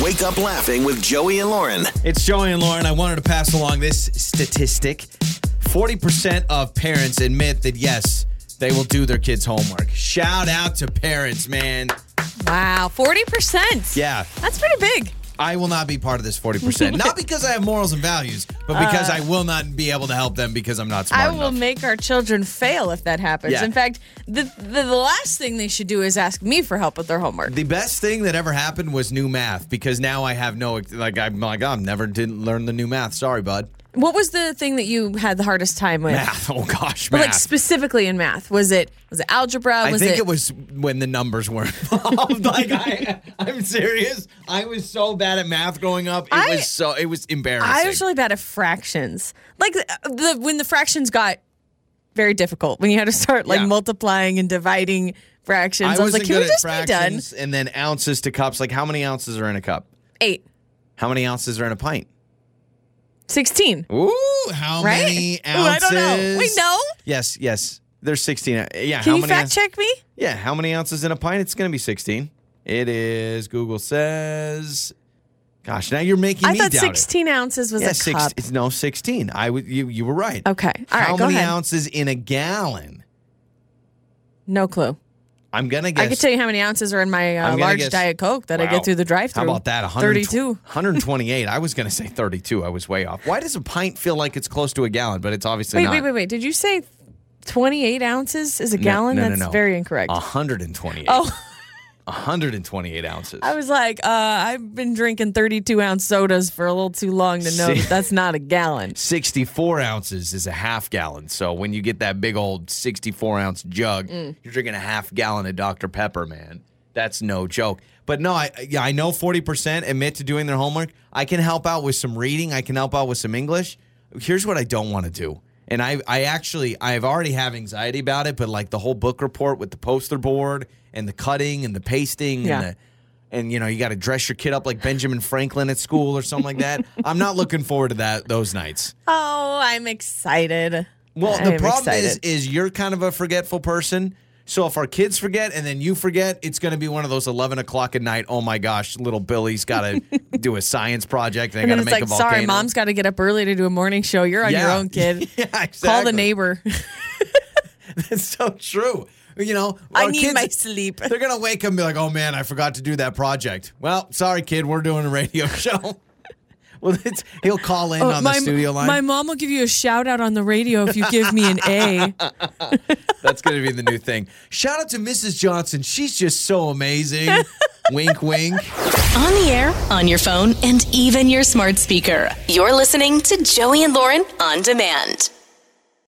Wake up laughing with Joey and Lauren.
It's Joey and Lauren. I wanted to pass along this statistic 40% of parents admit that, yes, they will do their kids' homework. Shout out to parents, man.
Wow, 40%.
Yeah.
That's pretty big.
I will not be part of this 40%. not because I have morals and values, but because I will not be able to help them because I'm not smart
Uh, I will
enough.
make our children fail if that happens.
Yeah.
In fact, the, the the last thing they should do is ask me for help with their homework.
The best thing that ever happened was new math because now I have no like I'm like oh, I'm never didn't learn the new math. Sorry, bud.
What was the thing that you had the hardest time with?
Math. Oh gosh,
But
math.
like specifically in math, was it was it algebra?
I
Was
think it, was when the numbers were involved. like I, I'm serious. I was so bad at math growing up. It
I-
was so it was embarrassing.
I was really bad at fractions. Like the, the when the fractions got very difficult when you had to start like
Yeah.
multiplying and dividing fractions. I, was
wasn't
like, can
good
we
at
just be done?
fractions and then ounces to cups. Like how many ounces are in a cup?
Eight.
How many ounces are in a pint?
16.
Ooh, how
Right?
many
Ooh, I don't know. Wait, no?
Yes, yes. There's 16. uh, Yeah,
Can
how
you
many?
fact
ounces-
check me?
Yeah, how many ounces in a pint? It's going to be 16. It is. Google says. Gosh, now you're making me.
I
me
thought
doubt
16 ounces was
it. Yeah,
a
six,
cup.
it's no 16. I would you you were right.
Okay. All right,
how
go
many
ahead.
ounces in a gallon?
No clue.
I'm gonna guess.
I can tell you how many ounces are in my uh, large
guess-
Diet Coke that I get through the drive-through.
How about that? 100
Thirty-two.
128. I was gonna say 32. I was way off. Why does a pint feel like it's close to a gallon, but it's obviously
Wait,
not?
wait, wait, wait. Did you say twenty-eight ounces is a gallon?
no, no,
That's
no.
very incorrect.
128.
Oh,
128 ounces.
I was like, uh, I've been drinking thirty-two ounce sodas for a little too long to know that that's not a gallon.
64 ounces is a half gallon. So when you get that big old 64 ounce jug,
Mm.
you're drinking a half gallon of Dr. Pepper, man. That's no joke. But no, I yeah, I know 40% admit to doing their homework. I can help out with some reading. I can help out with some English. Here's what I don't want to do. And I I actually I've already have anxiety about it, but like the whole book report with the poster board and the cutting and the pasting
Yeah.
and the and you know you got to dress your kid up like Benjamin Franklin at school or something like that. I'm not looking forward to that those nights.
Oh, I'm excited.
Well,
I
the problem is
excited.
is you're kind of a forgetful person. So if our kids forget and then you forget, it's going to be one of those 11 o'clock at night. Oh my gosh, little Billy's got to do a science project. And, got to make
like,
a volcano.
sorry, mom's got to get up early to do a morning show. You're on your own, kid.
yeah, exactly.
Call the neighbor.
That's so true. You know,
I need
kids-
my sleep.
They're gonna wake up and be like, "Oh man, I forgot to do that project." Well, sorry, kid, we're doing a radio show. well, it's, he'll call in
Oh,
on
my,
the studio line.
my mom will give you a shout out on the radio if you give me an A.
That's gonna be the new thing. Shout out to Mrs. Johnson. She's just so amazing. wink, wink.
On the air, on your phone, and even your smart speaker. You're listening to Joey and Lauren on demand.